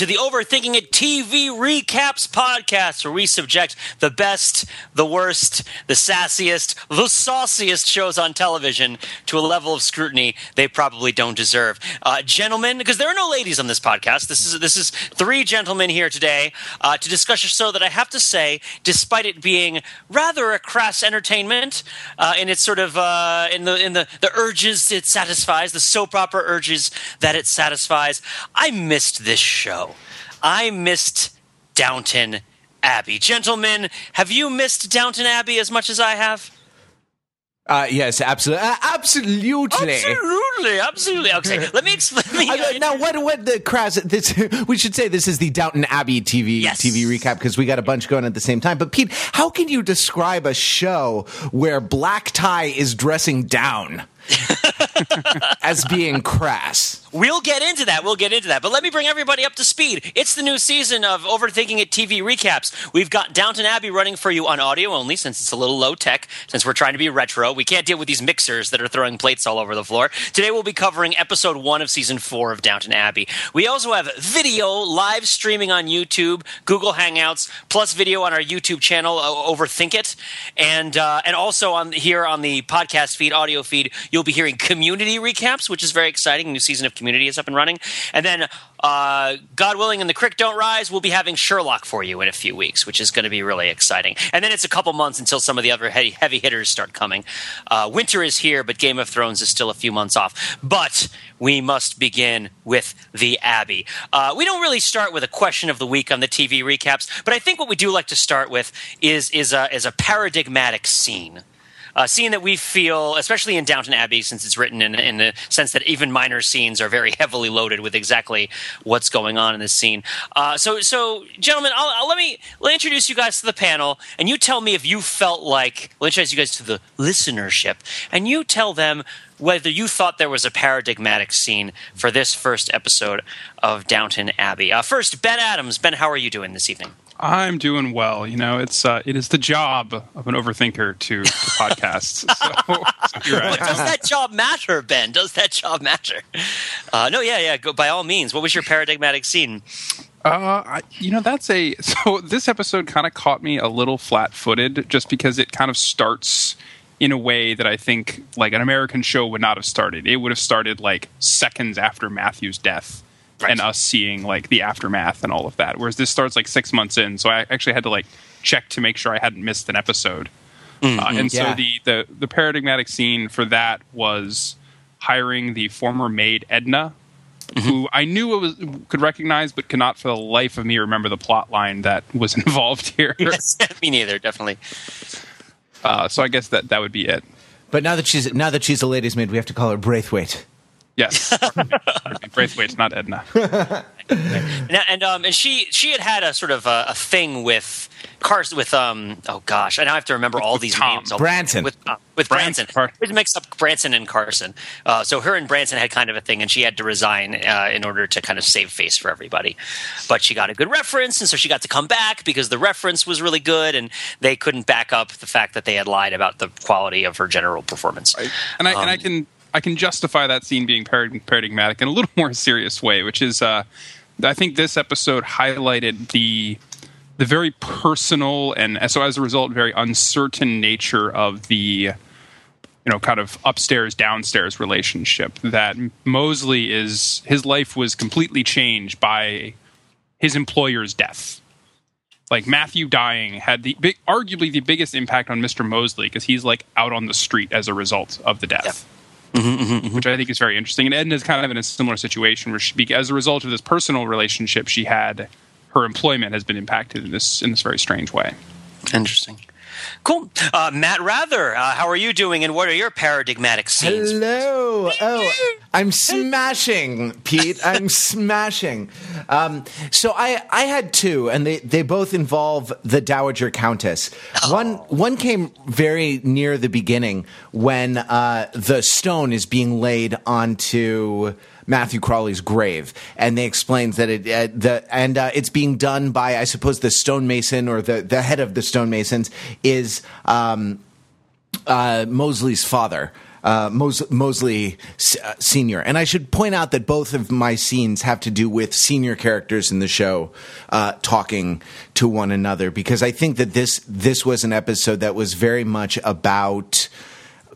to the Overthinking It TV Recaps podcast, where we subject the best, the worst, the sassiest, the sauciest shows on television to a level of scrutiny they probably don't deserve. Uh, gentlemen, because there are no ladies on this podcast, this is this is three gentlemen here today uh, to discuss a show that I have to say, despite it being rather a crass entertainment uh, in its sort of uh, in the in the the urges it satisfies, the soap opera urges that it satisfies. I missed this show. I missed Downton Abbey. Gentlemen, have you missed Downton Abbey as much as I have? Uh, yes, absolutely, uh, absolutely. Absolutely, absolutely. Okay, let me explain. Uh, now, what what the crass? This we should say this is the Downton Abbey TV Yes. TV recap because we got a bunch going at the same time. But Pete, how can you describe a show where Black Tie is dressing down as being crass? We'll get into that. We'll get into that. But let me bring everybody up to speed. It's the new season of Overthinking It TV recaps. We've got Downton Abbey running for you on audio only since it's a little low tech, since we're trying to be retro. We can't deal with these mixers that are throwing plates all over the floor. Today we'll be covering episode one of season four of Downton Abbey. We also have video live streaming on YouTube, Google Hangouts, plus video on our YouTube channel, Overthink It. And, uh, and also on here on the podcast feed, audio feed, you'll be hearing community recaps, which is very exciting. New season of Community is up and running. And then, uh, God willing, and the Crick Don't Rise, we'll be having Sherlock for you in a few weeks, which is going to be really exciting. And then it's a couple months until some of the other heavy, heavy hitters start coming. Uh, winter is here, but Game of Thrones is still a few months off. But we must begin with the Abbey. Uh, we don't really start with a question of the week on the TV recaps, but I think what we do like to start with is is a, is a paradigmatic scene a scene that we feel, especially in Downton Abbey, since it's written in, in the sense that even minor scenes are very heavily loaded with exactly what's going on in this scene. Uh, so, so gentlemen, I'll, I'll- let me let me introduce you guys to the panel, and you tell me if you felt like. let will introduce you guys to the listenership, and you tell them whether you thought there was a paradigmatic scene for this first episode of Downton Abbey. Uh, first, Ben Adams. Ben, how are you doing this evening? I'm doing well. You know, it's uh, it is the job of an overthinker to, to podcasts. So, so you're But right. does that job matter, Ben? Does that job matter? Uh, no, yeah, yeah. Go, by all means. What was your paradigmatic scene? Uh, I, you know, that's a so this episode kind of caught me a little flat-footed, just because it kind of starts in a way that I think like an American show would not have started. It would have started like seconds after Matthew's death. Right. And us seeing like the aftermath and all of that, whereas this starts like six months in, so I actually had to like check to make sure I hadn't missed an episode. Uh, and Yeah. so the, the the paradigmatic scene for that was hiring the former maid Edna, who I knew it was could recognize, but could not for the life of me remember the plot line that was involved here. Yes, me neither. Definitely. Uh, so I guess that that would be it. But now that she's now that she's a lady's maid, we have to call her Braithwaite. Yes, Braithwaite's not Edna. And, and um, and she she had had a sort of a, a thing with Carson with um oh gosh I now have to remember all these Tom. names Branson. with uh, with Branson. Branson. We mixed up Branson and Carson. Uh, so her and Branson had kind of a thing, and she had to resign uh, in order to kind of save face for everybody. But she got a good reference, and so she got to come back because the reference was really good, and they couldn't back up the fact that they had lied about the quality of her general performance. and I, and I Um, can I can justify that scene being parad- paradigmatic in a little more serious way, which is uh, I think this episode highlighted the the very personal and so as a result very uncertain nature of the you know kind of upstairs downstairs relationship that Molesley is his life was completely changed by his employer's death like Matthew dying had the big, arguably the biggest impact on Mr. Molesley because he's like out on the street as a result of the death. Mm-hmm, mm-hmm, which I think is very interesting. And Edna's kind of in a similar situation where she, as a result of this personal relationship she had, her employment has been impacted in this in this very strange way. Interesting. Cool. Uh, Matt Wrather, uh, how are you doing, and what are your paradigmatic scenes? Hello. Oh, I'm smashing, Pete. I'm smashing. Um, so I, I had two, and they, they both involve the Dowager Countess. One one came very near the beginning when uh, the stone is being laid onto Matthew Crawley's grave, and they explains that it uh, the and uh, it's being done by I suppose the stonemason or the the head of the stonemasons is. Um, uh, Molesley's father. uh, Mos- Molesley uh, Senior. And I should point out that both of my scenes have to do with senior characters in the show uh, talking to one another because I think that this this was an episode that was very much about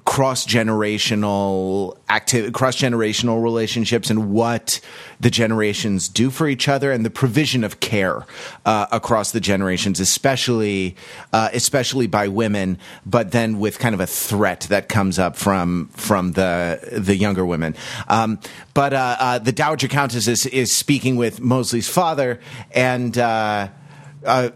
cross generational active cross generational relationships and what the generations do for each other and the provision of care uh, across the generations, especially uh, especially by women, but then with kind of a threat that comes up from from the the younger women. Um, but uh, uh the Dowager Countess is, is speaking with Molesley's father and. Uh, uh,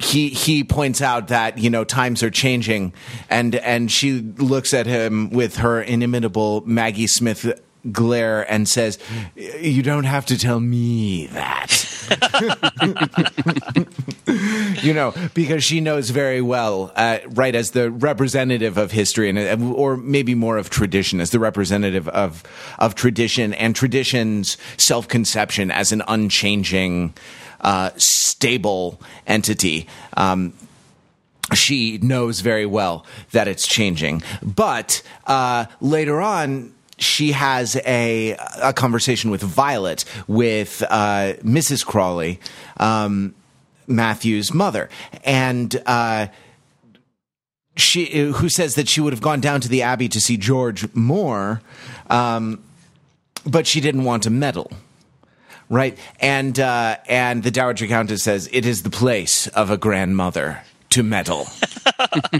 he he points out that you know times are changing, and and she looks at him with her inimitable Maggie Smith glare and says, "You don't have to tell me that." you know, because she knows very well, uh, right, as the representative of history and or maybe more of tradition, as the representative of of tradition and tradition's self conception as an unchanging uh, stable entity. Um, she knows very well that it's changing. But uh, later on, she has a a conversation with Violet, with uh, Mrs. Crawley, um, Matthew's mother, and. Uh, she, who says that she would have gone down to the Abbey to see George more, um, but she didn't want to meddle right? And uh, and the Dowager Countess says it is the place of a grandmother to meddle.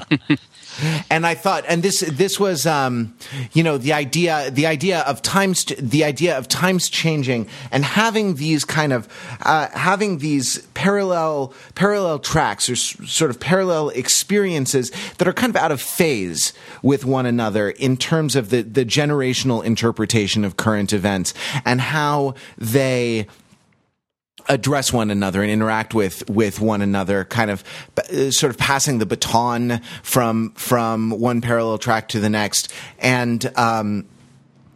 and I thought, and this this was, um, you know, the idea the idea of times the idea of times changing and having these kind of uh, having these parallel parallel tracks or s- sort of parallel experiences that are kind of out of phase with one another in terms of the the generational interpretation of current events and how they address one another and interact with with one another, kind of uh, sort of passing the baton from from one parallel track to the next, and um,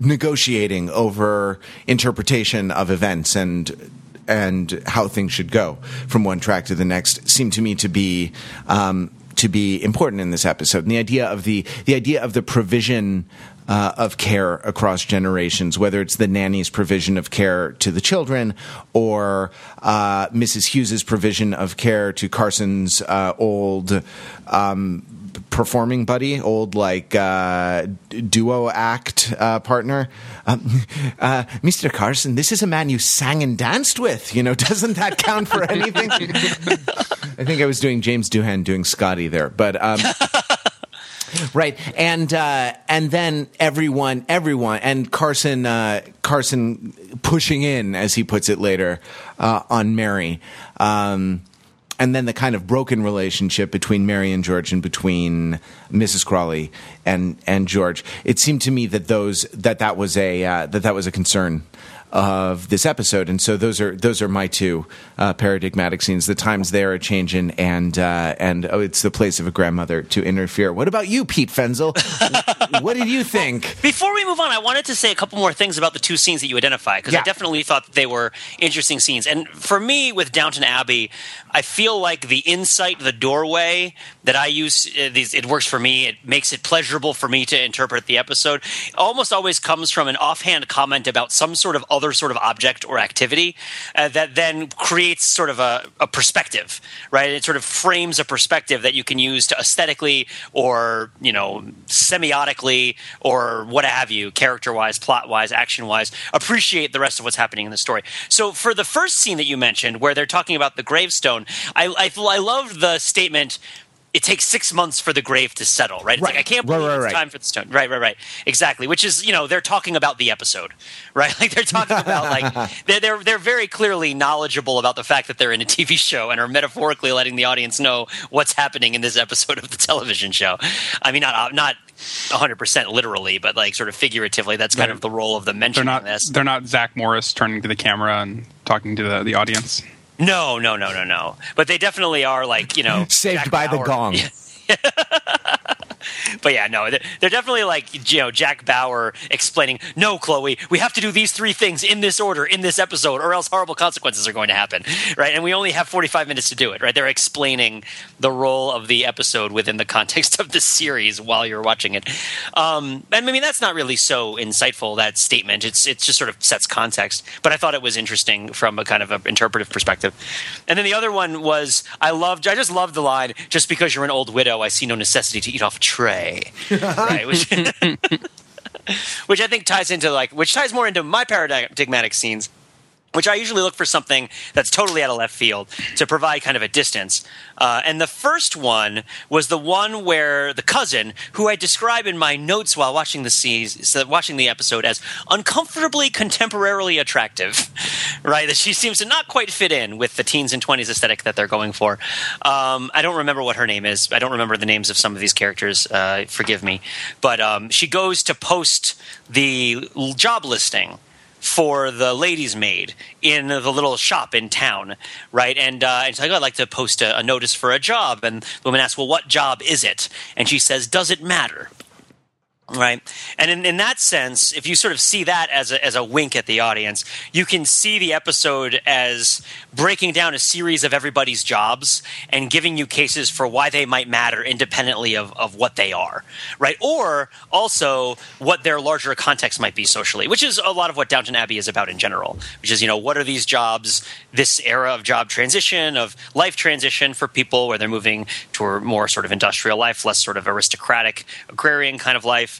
negotiating over interpretation of events and and how things should go from one track to the next seemed to me to be um, to be important in this episode. And the idea of the the idea of the provision uh, of care across generations, whether it's the nanny's provision of care to the children or uh, Mrs. Hughes's provision of care to Carson's uh, old. Um, performing buddy, old like uh, duo act uh, partner, um, uh, Mr. Carson. This is a man you sang and danced with. You know, doesn't that count for anything? I think I was doing James Doohan doing Scotty there, but. Um, right and uh, and then everyone everyone and carson uh, carson pushing in as he puts it later uh, on mary um, and then the kind of broken relationship between Mary and George and between Mrs. Crawley and and George. It seemed to me that those that that was a uh, that that was a concern of this episode, and so those are those are my two uh, paradigmatic scenes. The times there are changing, and uh, and oh, it's the place of a grandmother to interfere. What about you, Pete Fenzel? what did you think? Before we move on, I wanted to say a couple more things about the two scenes that you identify because Yeah. I definitely thought that they were interesting scenes. And for me, with Downton Abbey, I feel like the insight, the doorway that I use, uh, these it works for me. It makes it pleasurable for me to interpret the episode. Almost always comes from an offhand comment about some sort of other sort of object or activity uh, that then creates sort of a, a perspective, right? It sort of frames a perspective that you can use to aesthetically or you know semiotically or what have you, character wise, plot wise, action wise, appreciate the rest of what's happening in the story. So for the first scene that you mentioned, where they're talking about the gravestone, I I, I loved the statement. It takes six months for the grave to settle, right? It's Right. like I can't Right, believe right, it's right. time for the stone. Right, right, right. Exactly. Which is, you know, they're talking about the episode, right? Like they're talking about like they're they're they're very clearly knowledgeable about the fact that they're in a TV show and are metaphorically letting the audience know what's happening in this episode of the television show. I mean, not uh, not 100 percent literally, but like sort of figuratively. That's kind They're- of the role of the They're mentioning not. this. They're not Zach Morris turning to the camera and talking to the, the audience. No, no, no, no, no. But they definitely are like you know Saved by the gong. but yeah, no, they're, they're definitely like you know Jack Bauer explaining, "No, Chloe, we have to do these three things in this order in this episode, or else horrible consequences are going to happen." Right, and we only have forty five minutes to do it. Right, they're explaining the role of the episode within the context of the series while you're watching it. Um, and I mean, that's not really so insightful that statement. It's it just sort of sets context, but I thought it was interesting from a kind of an interpretive perspective. And then the other one was I loved. I just loved the line, "Just because you're an old widow, I see no necessity to eat off a tray." right, which, which I think ties into like, which ties more into my paradigmatic scenes which I usually look for something that's totally out of left field to provide kind of a distance. Uh, and the first one was the one where the cousin, who I describe in my notes while watching the seas, watching the episode as uncomfortably contemporarily attractive, right? That she seems to not quite fit in with the teens and twenties aesthetic that they're going for. Um, I don't remember what her name is. I don't remember the names of some of these characters. Uh, forgive me, but um, she goes to post the job listing for the ladies' maid in the little shop in town, right? And, uh, and she's like, oh, I'd like to post a, a notice for a job. And the woman asks, well, what job is it? And she says, does it matter? Right? And in, in that sense if you sort of see that as a, as a wink at the audience you can see the episode as breaking down a series of everybody's jobs and giving you cases for why they might matter independently of, of what they are right? Or also what their larger context might be socially which is a lot of what downton abbey is about in general which is you know what are these jobs this era of job transition of life transition for people where they're moving to a more sort of industrial life less sort of aristocratic agrarian kind of life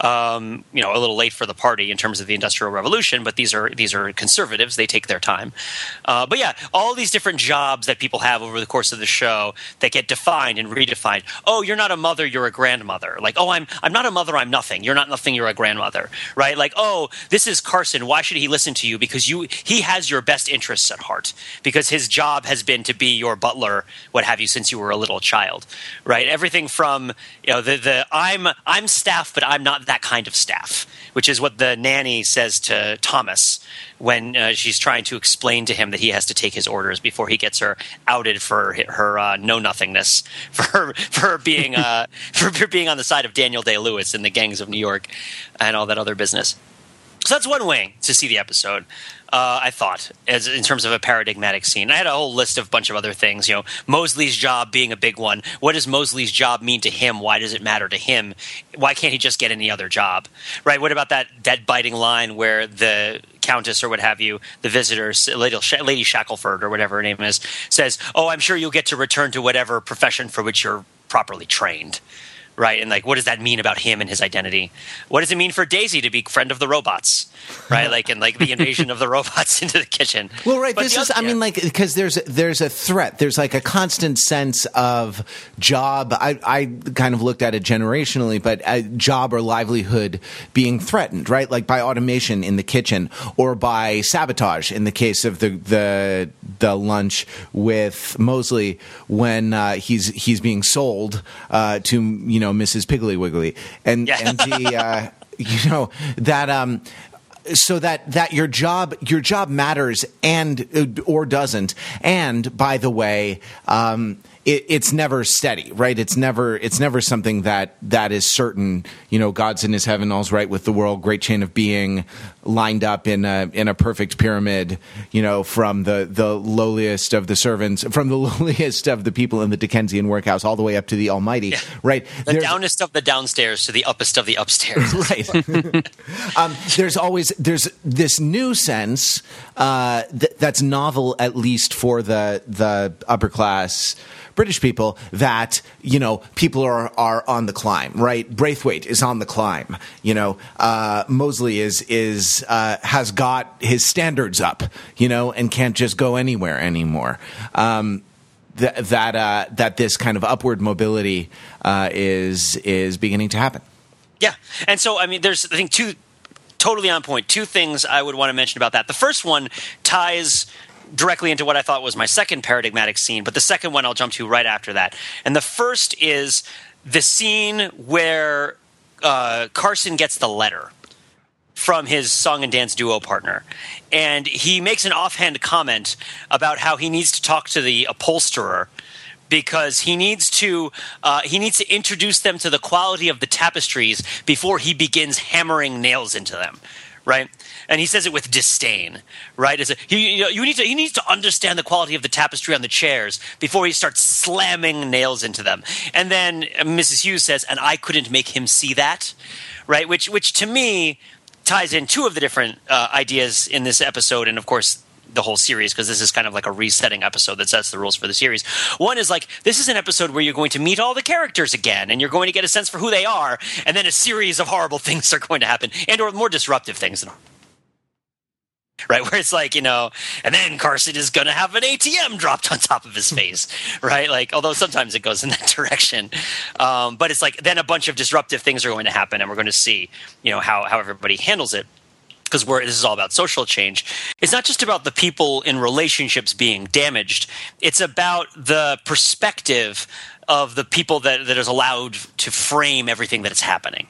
um, you know, a little late for the party in terms of the Industrial Revolution, but these are these are conservatives. They take their time. Uh, but yeah, all these different jobs that people have over the course of the show that get defined and redefined. Oh, you're not a mother, you're a grandmother. Like, oh, I'm I'm not a mother, I'm nothing. You're not nothing, you're a grandmother. Right? Like, oh, this is Carson. Why should he listen to you? Because you he has your best interests at heart. Because his job has been to be your butler, what have you, since you were a little child. Right? Everything from you know the the I'm I'm staff, but I'm not that kind of staff, which is what the nanny says to Thomas when uh, she's trying to explain to him that he has to take his orders before he gets her outed for her uh, know nothingness, for for being uh, for being on the side of Daniel Day Lewis in the gangs of New York and all that other business. So that's one way to see the episode uh, I thought, as in terms of a paradigmatic scene. I had a whole list of a bunch of other things. You know, Molesley's job being a big one. What does Molesley's job mean to him? Why does it matter to him? Why can't he just get any other job? Right? What about that dead biting line where the countess or what have you, the visitor, Lady Shackelford or whatever her name is, says, "Oh, I'm sure you'll get to return to whatever profession for which you're properly trained." Right? And like, what does that mean about him and his identity? What does it mean for Daisy to be friend of the robots, right? like, and like the invasion of the robots into the kitchen. Well, right. But this is, I mean, like, because there's there's a threat. There's like a constant sense of job. I I kind of looked at it generationally, but a job or livelihood being threatened, right? Like by automation in the kitchen or by sabotage in the case of the the the lunch with Molesley when uh, he's he's being sold uh, to you know know Mrs. Piggly Wiggly, and yeah. and the uh, you know that um so that that your job your job matters and uh, or doesn't and by the way um it, it's never steady, right? It's never it's never something that that is certain. You know, God's in His heaven, all's right with the world. Great chain of being lined up in a in a perfect pyramid. You know, from the the lowliest of the servants, from the lowliest of the people in the Dickensian workhouse, all the way up to the Almighty, yeah. right? The there's, downest of the downstairs to the uppest of the upstairs, right? um, there's always there's this new sense uh, th- that's novel, at least for the the upper class British people that you know people are are on the climb, right? Braithwaite is on the climb. You know, uh, Molesley is is uh, has got his standards up, you know, and can't just go anywhere anymore. Um, th- that uh, that this kind of upward mobility uh, is is beginning to happen. Yeah, and so I mean, there's I think two totally on point. Two things I would want to mention about that. The first one ties directly into what I thought was my second paradigmatic scene, but the second one I'll jump to right after that. And the first is the scene where uh, Carson gets the letter from his song and dance duo partner. And he makes an offhand comment about how he needs to talk to the upholsterer because he needs to uh, he needs to introduce them to the quality of the tapestries before he begins hammering nails into them right? And he says it with disdain right? As a, he, you, know, you need to he needs to understand the quality of the tapestry on the chairs before he starts slamming nails into them. And then mrs hughes says and i couldn't make him see that right? Which which to me ties in two of the different uh, ideas in this episode and of course the whole series because this is kind of like a resetting episode that sets the rules for the series. One is like this is an episode where you're going to meet all the characters again and you're going to get a sense for who they are, and then a series of horrible things are going to happen and or more disruptive things. Right, where it's like, you know, and then Carson is going to have an ATM dropped on top of his face, right? Like, although sometimes it goes in that direction. Um, but it's like, then a bunch of disruptive things are going to happen, and we're going to see, you know, how, how everybody handles it. Because this is all about social change. It's not just about the people in relationships being damaged. It's about the perspective of the people that, that is allowed to frame everything that is happening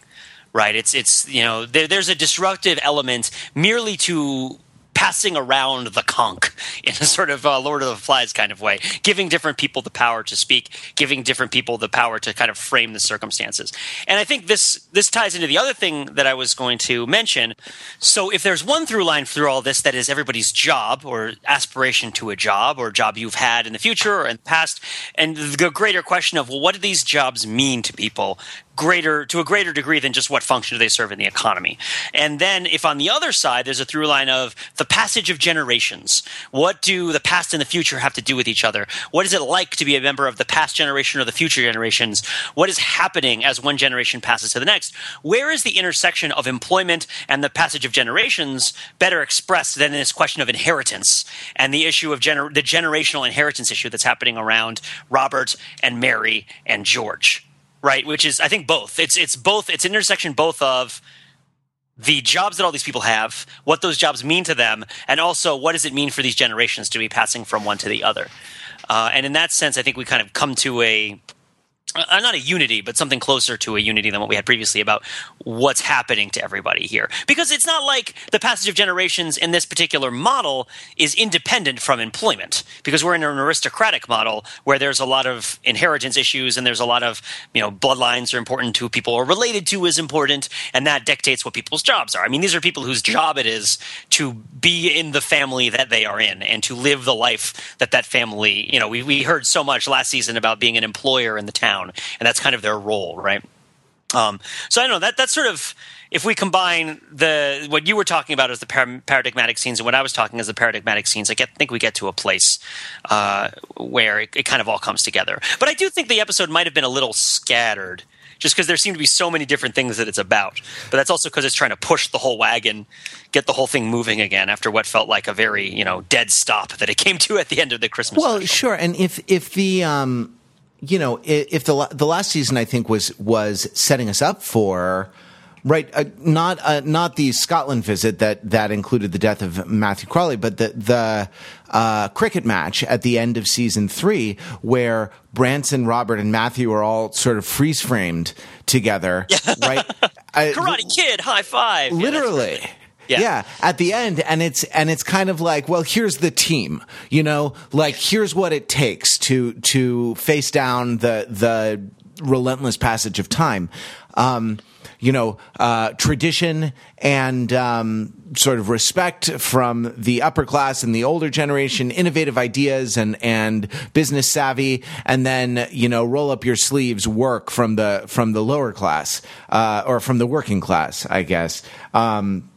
right? It's it's you know there, there's a disruptive element merely to passing around the conch in a sort of uh, Lord of the Flies kind of way, giving different people the power to speak, giving different people the power to kind of frame the circumstances. And I think this this ties into the other thing that I was going to mention. So if there's one through line through all this that is everybody's job or aspiration to a job or job you've had in the future or in the past, and the greater question of well, what do these jobs mean to people? Greater to a greater degree than just what function do they serve in the economy. And then if on the other side there's a through line of the passage of generations, what do the past and the future have to do with each other? What is it like to be a member of the past generation or the future generations? What is happening as one generation passes to the next? Where is the intersection of employment and the passage of generations better expressed than in this question of inheritance and the issue of gener- the generational inheritance issue that's happening around Robert and Mary and George? Right? Which is, I think, both. It's it's both. It's intersection both of the jobs that all these people have, what those jobs mean to them, and also what does it mean for these generations to be passing from one to the other. Uh, and in that sense, I think we kind of come to a uh, not a unity, but something closer to a unity than what we had previously about what's happening to everybody here. Because it's not like the passage of generations in this particular model is independent from employment, because we're in an aristocratic model where there's a lot of inheritance issues and there's a lot of, you know, bloodlines are important to people are related to is important, and that dictates what people's jobs are. I mean, these are people whose job it is to be in the family that they are in and to live the life that that family, you know, we, we heard so much last season about being an employer in the town down, and that's kind of their role, right? Um, so I don't know that that's sort of if we combine the what you were talking about as the par- paradigmatic scenes and what I was talking as the paradigmatic scenes, I get, think we get to a place uh, where it, it, kind of all comes together. But I do think the episode might have been a little scattered, just because there seem to be so many different things that it's about. But that's also because it's trying to push the whole wagon, get the whole thing moving again after what felt like a very you know dead stop that it came to at the end of the Christmas. Well, special. sure, and if if the um you know, if the the last season I think was was setting us up for right, uh, not uh, not the Scotland visit that that included the death of Matthew Crawley, but the the uh, cricket match at the end of season three where Branson, Robert, and Matthew are all sort of freeze framed together, right? Karate Kid, high five, literally. Yeah, yeah. yeah. at the end and it's and it's kind of like well here's the team you know like here's what it takes to to face down the the relentless passage of time um, you know, uh, tradition and um, sort of respect from the upper class and the older generation, innovative ideas and and business savvy, and then you know, roll up your sleeves, work from the from the lower class uh, or from the working class, I guess. Um,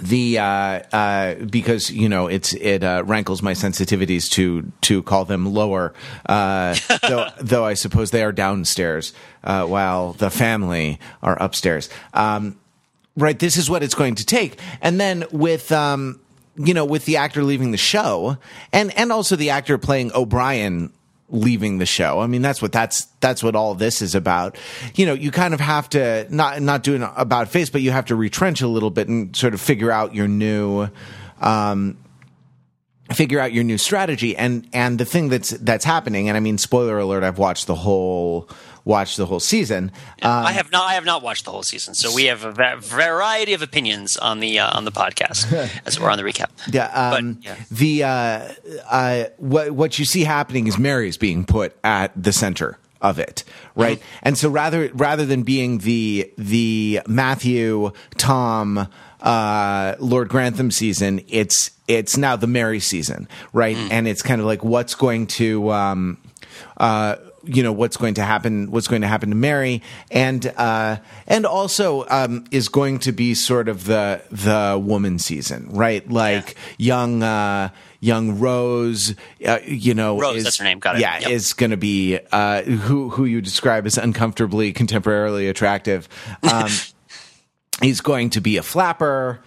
the uh, uh, because you know it's it uh, rankles my sensitivities to to call them lower, uh, though, though I suppose they are downstairs uh, while the family are upstairs. Um, right, this is what it's going to take, and then with. Um, you know, with the actor leaving the show, and and also the actor playing O'Brien leaving the show. I mean, that's what that's that's what all this is about. You know, you kind of have to not not do an about face, but you have to retrench a little bit and sort of figure out your new. Um, figure out your new strategy and and the thing that's that's happening and i mean spoiler alert i've watched the whole watched the whole season I have not. I have not watched the whole season, so we have a va- variety of opinions on the uh, on the podcast as we're on the recap. Yeah, um, But, yeah. the uh, uh, what what you see happening is Mary's being put at the center of it, right? Mm-hmm. And so rather rather than being the the Matthew Tom uh, Lord Grantham season, it's it's now the Mary season, right? Mm. And it's kind of like what's going to um, uh, you know what's going to happen what's going to happen to Mary. And uh, and also um, is going to be sort of the the woman season right? Like young uh, young Rose uh, you know Rose, is, that's her name, got it. yeah Yep. is going to be uh, who who you describe as uncomfortably contemporarily attractive. Um, he's going to be a flapper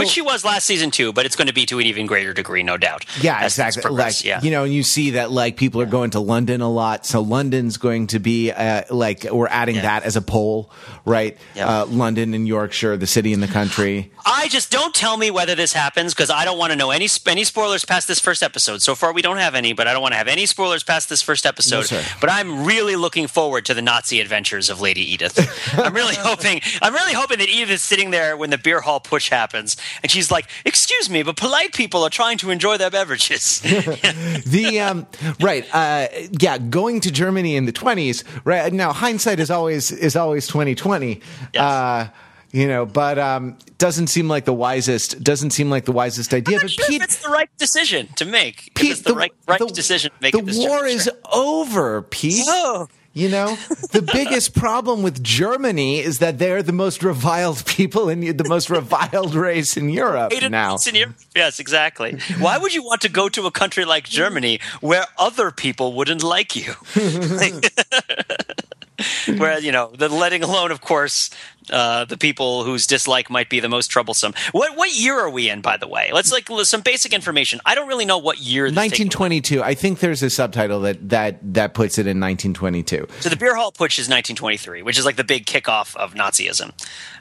Which she was last season too, but it's going to be to an even greater degree, no doubt. Yeah, exactly. Like yeah. you know, and you see that like people are going to London a lot, so London's going to be uh, like we're adding Yeah. that as a poll, right? Yeah. Uh, London and Yorkshire, the city and the country. I just don't tell me whether this happens because I don't want to know any any spoilers past this first episode. So far, we don't have any, but I don't want to have any spoilers past this first episode. sir. but I'm really looking forward to the Nazi adventures of Lady Edith. I'm really hoping. I'm really hoping that Edith is sitting there when the beer hall putsch happens, and she's like, "Excuse me, but polite people are trying to enjoy their beverages." The um, right, uh, yeah, going to Germany in the twenties. Right now, hindsight is always is always twenty twenty. Yes. Uh, you know, but um, doesn't seem like the wisest. Doesn't seem like the wisest idea. I'm But sure Pete, if it's the right decision to make. If Pete, it's the, right right the- decision to make. The at this war juncture. is over, Pete. Oh. You know, the biggest problem with Germany is that they're the most reviled people and the most reviled race in Europe now. in Europe. Yes, exactly. Why would you want to go to a country like Germany where other people wouldn't like you? where you know, the letting alone, of course, uh, the people whose dislike might be the most troublesome. What what year are we in, by the way? Let's like some basic information. I don't really know what year. this taking place. 1922. I think there's a subtitle that that that puts it in 1922. So the beer hall putsch is 1923, which is like the big kickoff of Nazism.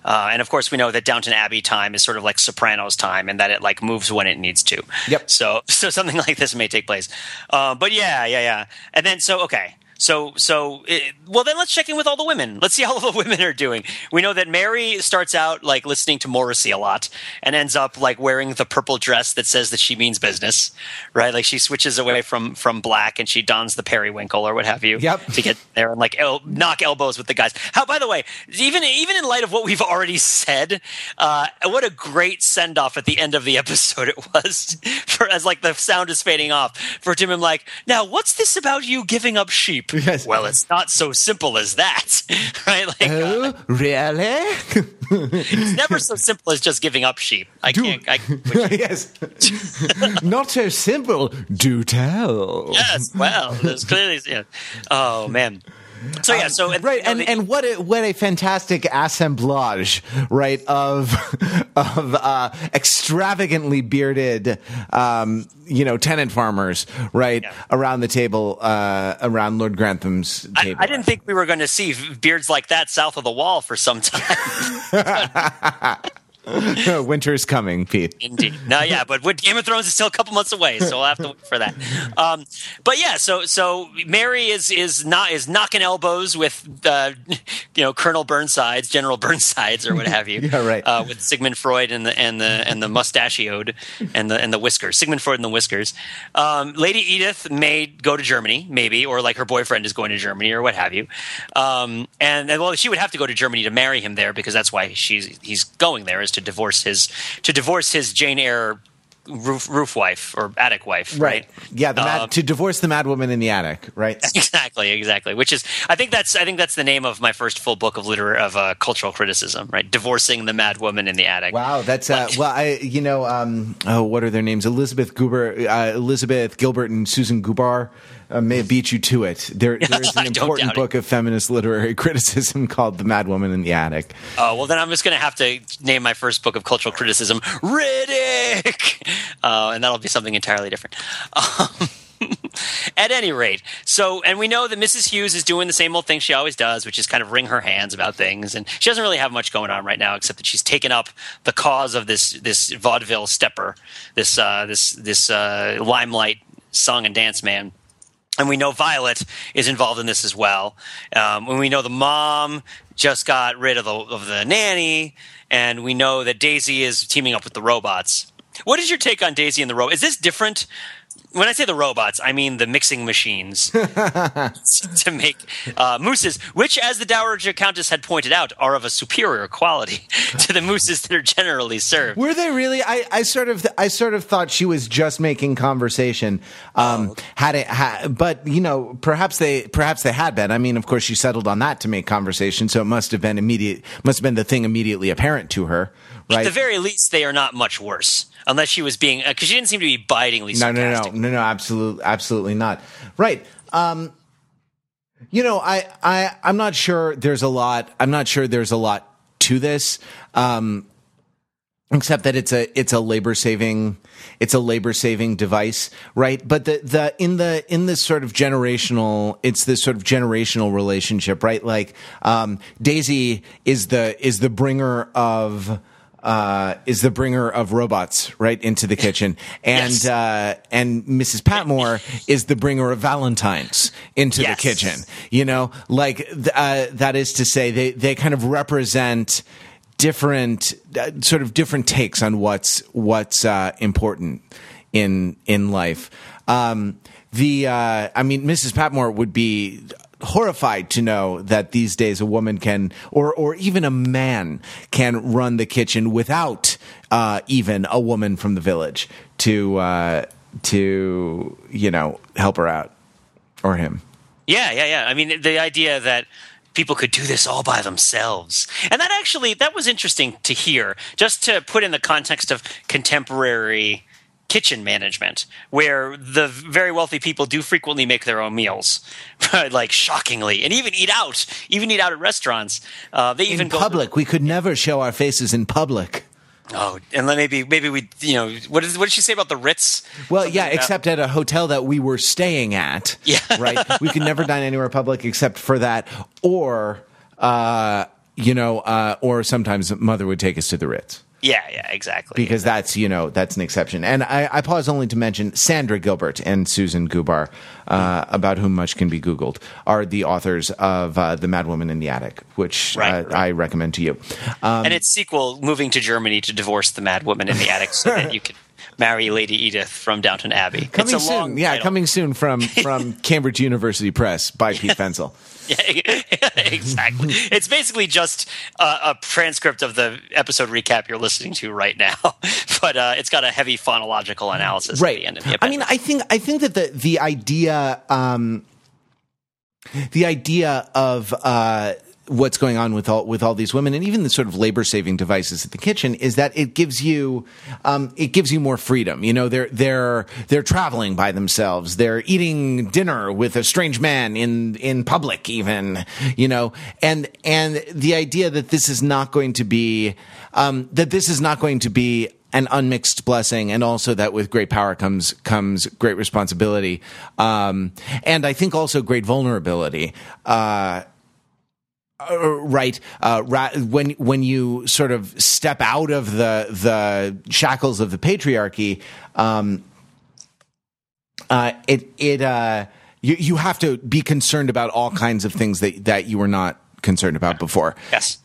Uh, and of course, we know that Downton Abbey time is sort of like Sopranos time, and that it like moves when it needs to. Yep. So so something like this may take place. Uh, but yeah, yeah, yeah. And then so okay. So, so it, well, then let's check in with all the women. Let's see how all the women are doing. We know that Mary starts out like listening to Morrissey a lot, and ends up like wearing the purple dress that says that she means business, right? Like she switches away from from black and she dons the periwinkle or what have you, Yep. to get there and like el- knock elbows with the guys. How, by the way, even even in light of what we've already said, uh, what a great send off at the end of the episode it was for as like the sound is fading off for Tim and like, now what's this about you giving up sheep? Yes. Well, it's not so simple as that, right? Like, uh, Oh, really? it's never so simple as just giving up sheep. I can't. I, yes. Not so simple. Do tell. yes. Well, there's clearly. Yeah. Oh man. So yeah. So and, right you know, and, the- and what a what a fantastic assemblage right of of uh extravagantly bearded um you know tenant farmers right Yeah. around the table uh around lord grantham's I, table I didn't think we were going to see beards like that south of the wall for some time. winter's coming pete Indeed. No, yeah, but Game of Thrones is still a couple months away, so we'll have to wait for that. Um, but yeah, so so Mary is is not is knocking elbows with uh, you know Colonel Burnsides, General Burnsides, or what have you. Yeah, right. Uh, with Sigmund Freud and the and the and the mustachioed and the and the whiskers. Sigmund Freud and the whiskers. Um, Lady Edith may go to Germany, maybe, or like her boyfriend is going to Germany, or what have you. Um, and, and well, she would have to go to Germany to marry him there because that's why she's he's going there is to divorce his to divorce his Jane Eyre roof roof wife or attic wife, right? yeah the mad, Um, to divorce the mad woman in the attic right Exactly, exactly. Which is, I think that's, I think that's the name of my first full book of literary of uh, cultural criticism, right? Divorcing the mad woman in the attic. Wow, that's uh, well, I you know, um, oh, what are their names? Elizabeth Guber, uh, Elizabeth Gilbert, and Susan Gubar uh, may beat you to it. There, there's an important doubt it. book of feminist literary criticism called "The Mad Woman in the Attic." Oh well, then I'm just going to have to name my first book of cultural criticism Riddick, uh, and that'll be something entirely different. Um, At any rate, so and we know that Mrs. Hughes is doing the same old thing she always does, which is kind of wring her hands about things, and she doesn't really have much going on right now except that she's taken up the cause of this this vaudeville stepper, this uh, this this uh, limelight song and dance man. And we know Violet is involved in this as well. Um, and we know the mom just got rid of the, of the nanny, and we know that Daisy is teaming up with the robots. What is your take on Daisy and the robot? Is this different? When I say the robots, I mean the mixing machines to make uh, mousses, which, as the Dowager Countess had pointed out, are of a superior quality to the mousses that are generally served. Were they really? I, I sort of I sort of thought she was just making conversation. Um, Oh. Had it, ha, but you know, perhaps they perhaps they had been. I mean, of course, she settled on that to make conversation, so it must have been immediate. Must have been the thing immediately apparent to her, At the very least, they are not much worse, unless she was being because she didn't seem to be bitingly no, no, no, no, no, absolutely, absolutely not. Right. Um, you know, I, I, I'm not sure. There's a lot. I'm not sure there's a lot to this. Um, except that it's a it's a labor saving it's a labor saving device right but the the in the in this sort of generational it's this sort of generational relationship right like um daisy is the is the bringer of uh, is the bringer of robots right into the kitchen, and Yes. uh, and Mrs. Patmore is the bringer of Valentines into Yes. the kitchen. You know, like th- uh, that is to say, they they kind of represent different uh, sort of different takes on what's what's uh, important in in life. Um, the uh, I mean, Mrs. Patmore would be horrified to know that these days a woman can or or even a man can run the kitchen without uh, even a woman from the village to uh, to you know help her out or him. Yeah, yeah, yeah. I mean, the idea that people could do this all by themselves. And that actually that was interesting to hear just to put in the context of contemporary kitchen management where the very wealthy people do frequently make their own meals like shockingly and even eat out even eat out at restaurants uh, they even In go public, we could never show our faces in public. oh and then maybe maybe we you know what, is, what did she say about the ritz Well, Something yeah, about- except at a hotel that we were staying at. Yeah. right. We could never dine anywhere public except for that, or uh, you know, uh, or sometimes mother would take us to the Ritz yeah yeah exactly because that's you know that's an exception. And I, I pause only to mention Sandra Gilbert and Susan Gubar, uh, about whom much can be Googled, are the authors of uh, The Mad Woman in the Attic, which Right, uh, right. I recommend to you. Um, and its sequel moving to germany to divorce the mad woman in the attic so that you can marry lady edith from downton abbey coming it's a soon, long yeah, title. coming soon from from Cambridge University Press by Pete Fenzel. Yeah, exactly. It's basically just uh, a transcript of the episode recap you're listening to right now, but uh, it's got a heavy phonological analysis at the end of the I mean, I think I think that the the idea um, the idea of uh, what's going on with all with all these women and even the sort of labor saving devices at the kitchen is that it gives you um, it gives you more freedom. You know, they're they're they're traveling by themselves. They're eating dinner with a strange man in in public, even you know, and and the idea that this is not going to be um, that this is not going to be an unmixed blessing, and also that with great power comes comes great responsibility, um, and I think also great vulnerability. Uh, uh, right uh, ra- when when you sort of step out of the the shackles of the patriarchy um uh it it uh you you have to be concerned about all kinds of things that that you were not concerned about before yes.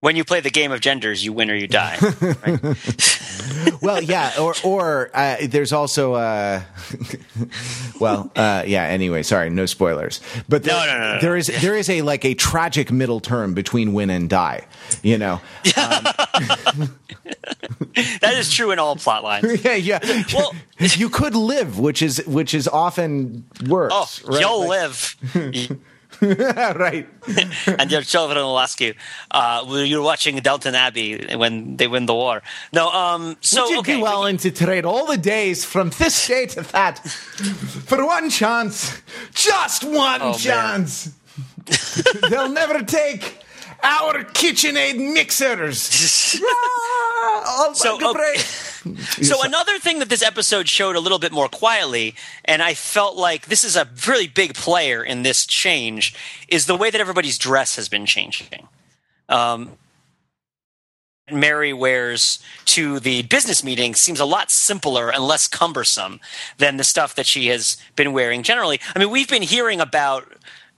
When you play the game of genders, you win or you die. Right? well yeah or or uh, there's also uh well uh yeah anyway sorry no spoilers but there, No, no, no, no. there is there is a like a tragic middle term between win and die you know that is true in all plot lines. yeah, yeah. Well- you could live, which is which is often worse. Oh, right? you'll Like- live, right. and your children will ask you, uh, "Were you watching Downton Abbey when they win the war?" No. Um. So Would you okay. be willing to trade all the days from this day to that for one chance, just one Oh, chance? They'll never take our KitchenAid mixers. Ah, So, okay. So another thing that this episode showed a little bit more quietly, and I felt like this is a really big player in this change, is the way that everybody's dress has been changing. Um, Mary wears to the business meeting seems a lot simpler and less cumbersome than the stuff that she has been wearing generally. I mean, we've been hearing about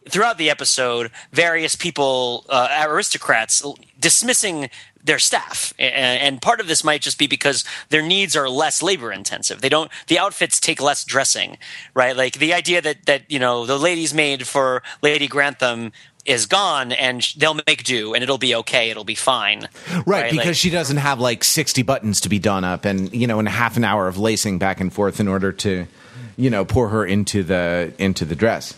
throughout the episode various people, uh, aristocrats, dismissing their staff. And part of this might just be because their needs are less labor intensive. They don't the outfits take less dressing right? Like the idea that that you know the lady's maid for lady grantham is gone and they'll make do and it'll be okay it'll be fine. Right, right? because like, she doesn't have like 60 buttons to be done up and you know in a half an hour of lacing back and forth in order to you know pour her into the into the dress.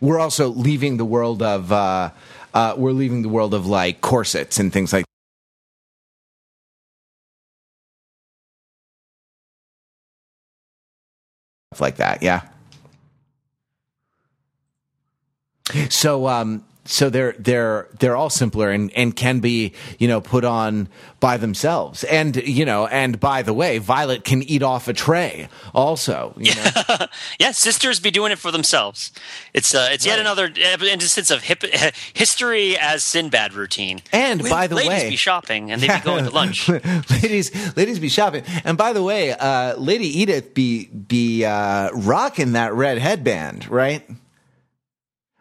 We're also leaving the world of uh, uh, we're leaving the world of like corsets and things like like that yeah. So um so they're they're they're all simpler and and can be you know put on by themselves. And you know and by the way violet can eat off a tray also yeah yeah sisters be doing it for themselves. It's uh it's right. yet another instance of hip, history as sinbad routine. And by the ladies way ladies be shopping and they yeah, be going to lunch. Ladies ladies be shopping. And by the way uh lady edith be be uh rocking that red headband right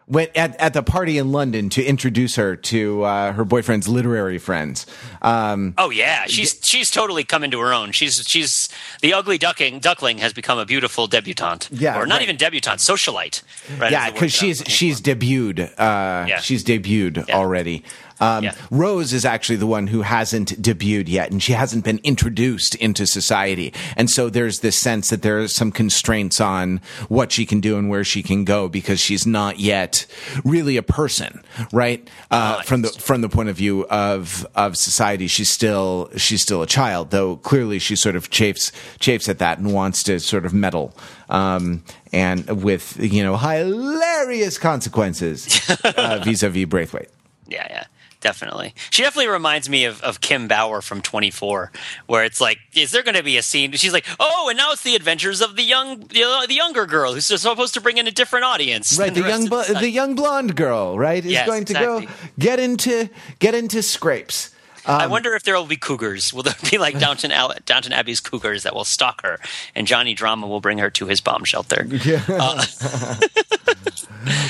went at, at the party in London to introduce her to uh, her boyfriend's literary friends. Um, oh yeah, she's she's totally come into her own. She's she's the ugly ducking duckling has become a beautiful debutante. Yeah, or not right. even debutante, socialite. Right, yeah, because she's she's debuted. Uh, yeah. she's debuted yeah. already. Um, yeah. Rose is actually the one who hasn't debuted yet, and she hasn't been introduced into society. And so there's this sense that there are some constraints on what she can do and where she can go because she's not yet really a person, right? Uh, from the from the point of view of of society, she's still she's still a child, though clearly she sort of chafes chafes at that and wants to sort of meddle um, and with you know hilarious consequences uh, vis-a-vis Braithwaite. Yeah, yeah definitely. She definitely reminds me of, of Kim Bauer from 24, where it's like, is there going to be a scene? She's like, oh, and now it's the adventures of the young, the, the younger girl who's supposed to bring in a different audience. Right, the, the young, the, the, young blonde girl, right, is yes, going to exactly. go get into get into scrapes. Um, I wonder if there will be cougars. Will there be like Downton, Downton Abbey's cougars that will stalk her, and Johnny Drama will bring her to his bomb shelter? Yeah. Uh,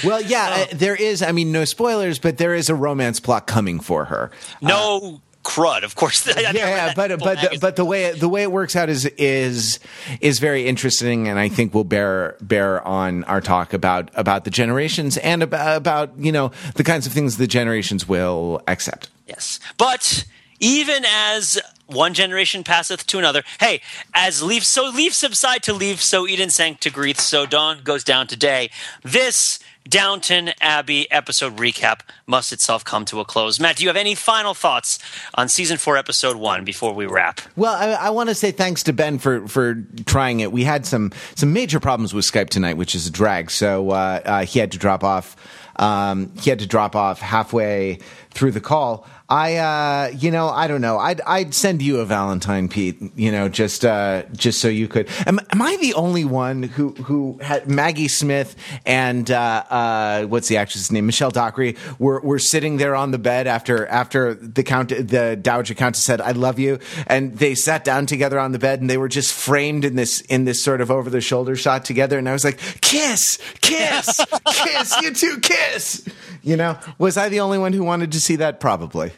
well, yeah, uh, there is. I mean, no spoilers, but there is a romance plot coming for her. No. Crud. Of course, yeah, yeah but but the, but the way the way it works out is is is very interesting, and I think will bear bear on our talk about about the generations and about about you know the kinds of things the generations will accept. Yes, but even as one generation passeth to another. Hey, as leaf so leaf subside to leaf, so Eden sank to grief, so dawn goes down to day. This Downton Abbey episode recap must itself come to a close. Matt, do you have any final thoughts on season four, episode one, before we wrap? Well, I, I want to say thanks to Ben for for trying it. We had some some major problems with Skype tonight, which is a drag. So uh, uh, he had to drop off. Um, he had to drop off halfway through the call. I, uh, you know, I don't know. I'd, I'd send you a Valentine, Pete. You know, just, uh, just so you could. Am, am I the only one who, who had Maggie Smith and, uh, uh, what's the actress' name? Michelle Dockery were, were sitting there on the bed after, after the count, the Dowager Countess said, I love you. And they sat down together on the bed and they were just framed in this, in this sort of over the shoulder shot together. And I was like, kiss, kiss, kiss, you two kiss. You know, was I the only one who wanted to see that? Probably.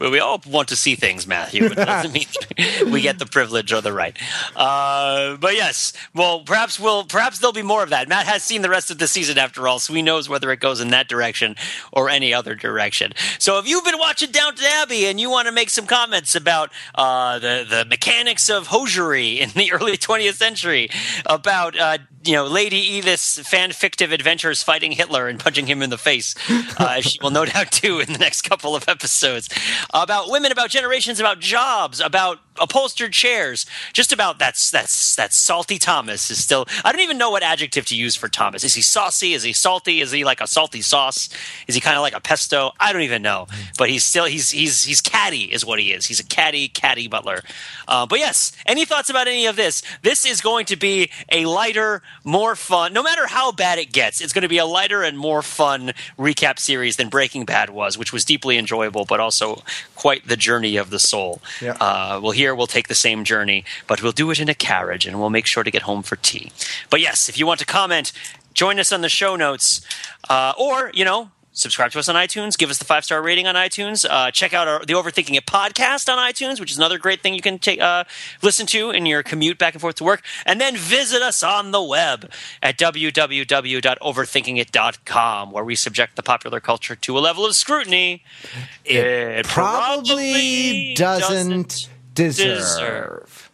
Well, we all want to see things, Matthew. It doesn't mean we get the privilege or the right. Uh, but yes, well, perhaps we'll perhaps there'll be more of that. Matt has seen the rest of the season after all, so he knows whether it goes in that direction or any other direction. So if you've been watching Downton Abbey and you want to make some comments about uh, the the mechanics of hosiery in the early 20th century, about uh, you know Lady Edith's fan fictive adventures fighting Hitler and punching him in the face, uh, she will no doubt do in the next couple of episodes. About women, about generations, about jobs, about upholstered chairs. Just about that's that's that's salty Thomas is still. I don't even know what adjective to use for Thomas. Is he saucy? Is he salty? Is he like a salty sauce? Is he kind of like a pesto? I don't even know. But he's still he's he's he's catty is what he is. He's a catty catty butler. Uh, but yes, any thoughts about any of this? This is going to be a lighter, more fun. No matter how bad it gets, it's going to be a lighter and more fun recap series than Breaking Bad was, which was deeply enjoyable, but also quite the journey of the soul. Yeah. Uh, well, here we'll take the same journey, but we'll do it in a carriage, and we'll make sure to get home for tea. But yes, if you want to comment, join us on the show notes, uh, or you know. Subscribe to us on iTunes. Give us the five star rating on iTunes. Uh, check out our, the Overthinking It podcast on iTunes, which is another great thing you can take, uh, listen to in your commute back and forth to work. And then visit us on the web at www.overthinkingit.com, where we subject the popular culture to a level of scrutiny it, Probably doesn't deserve.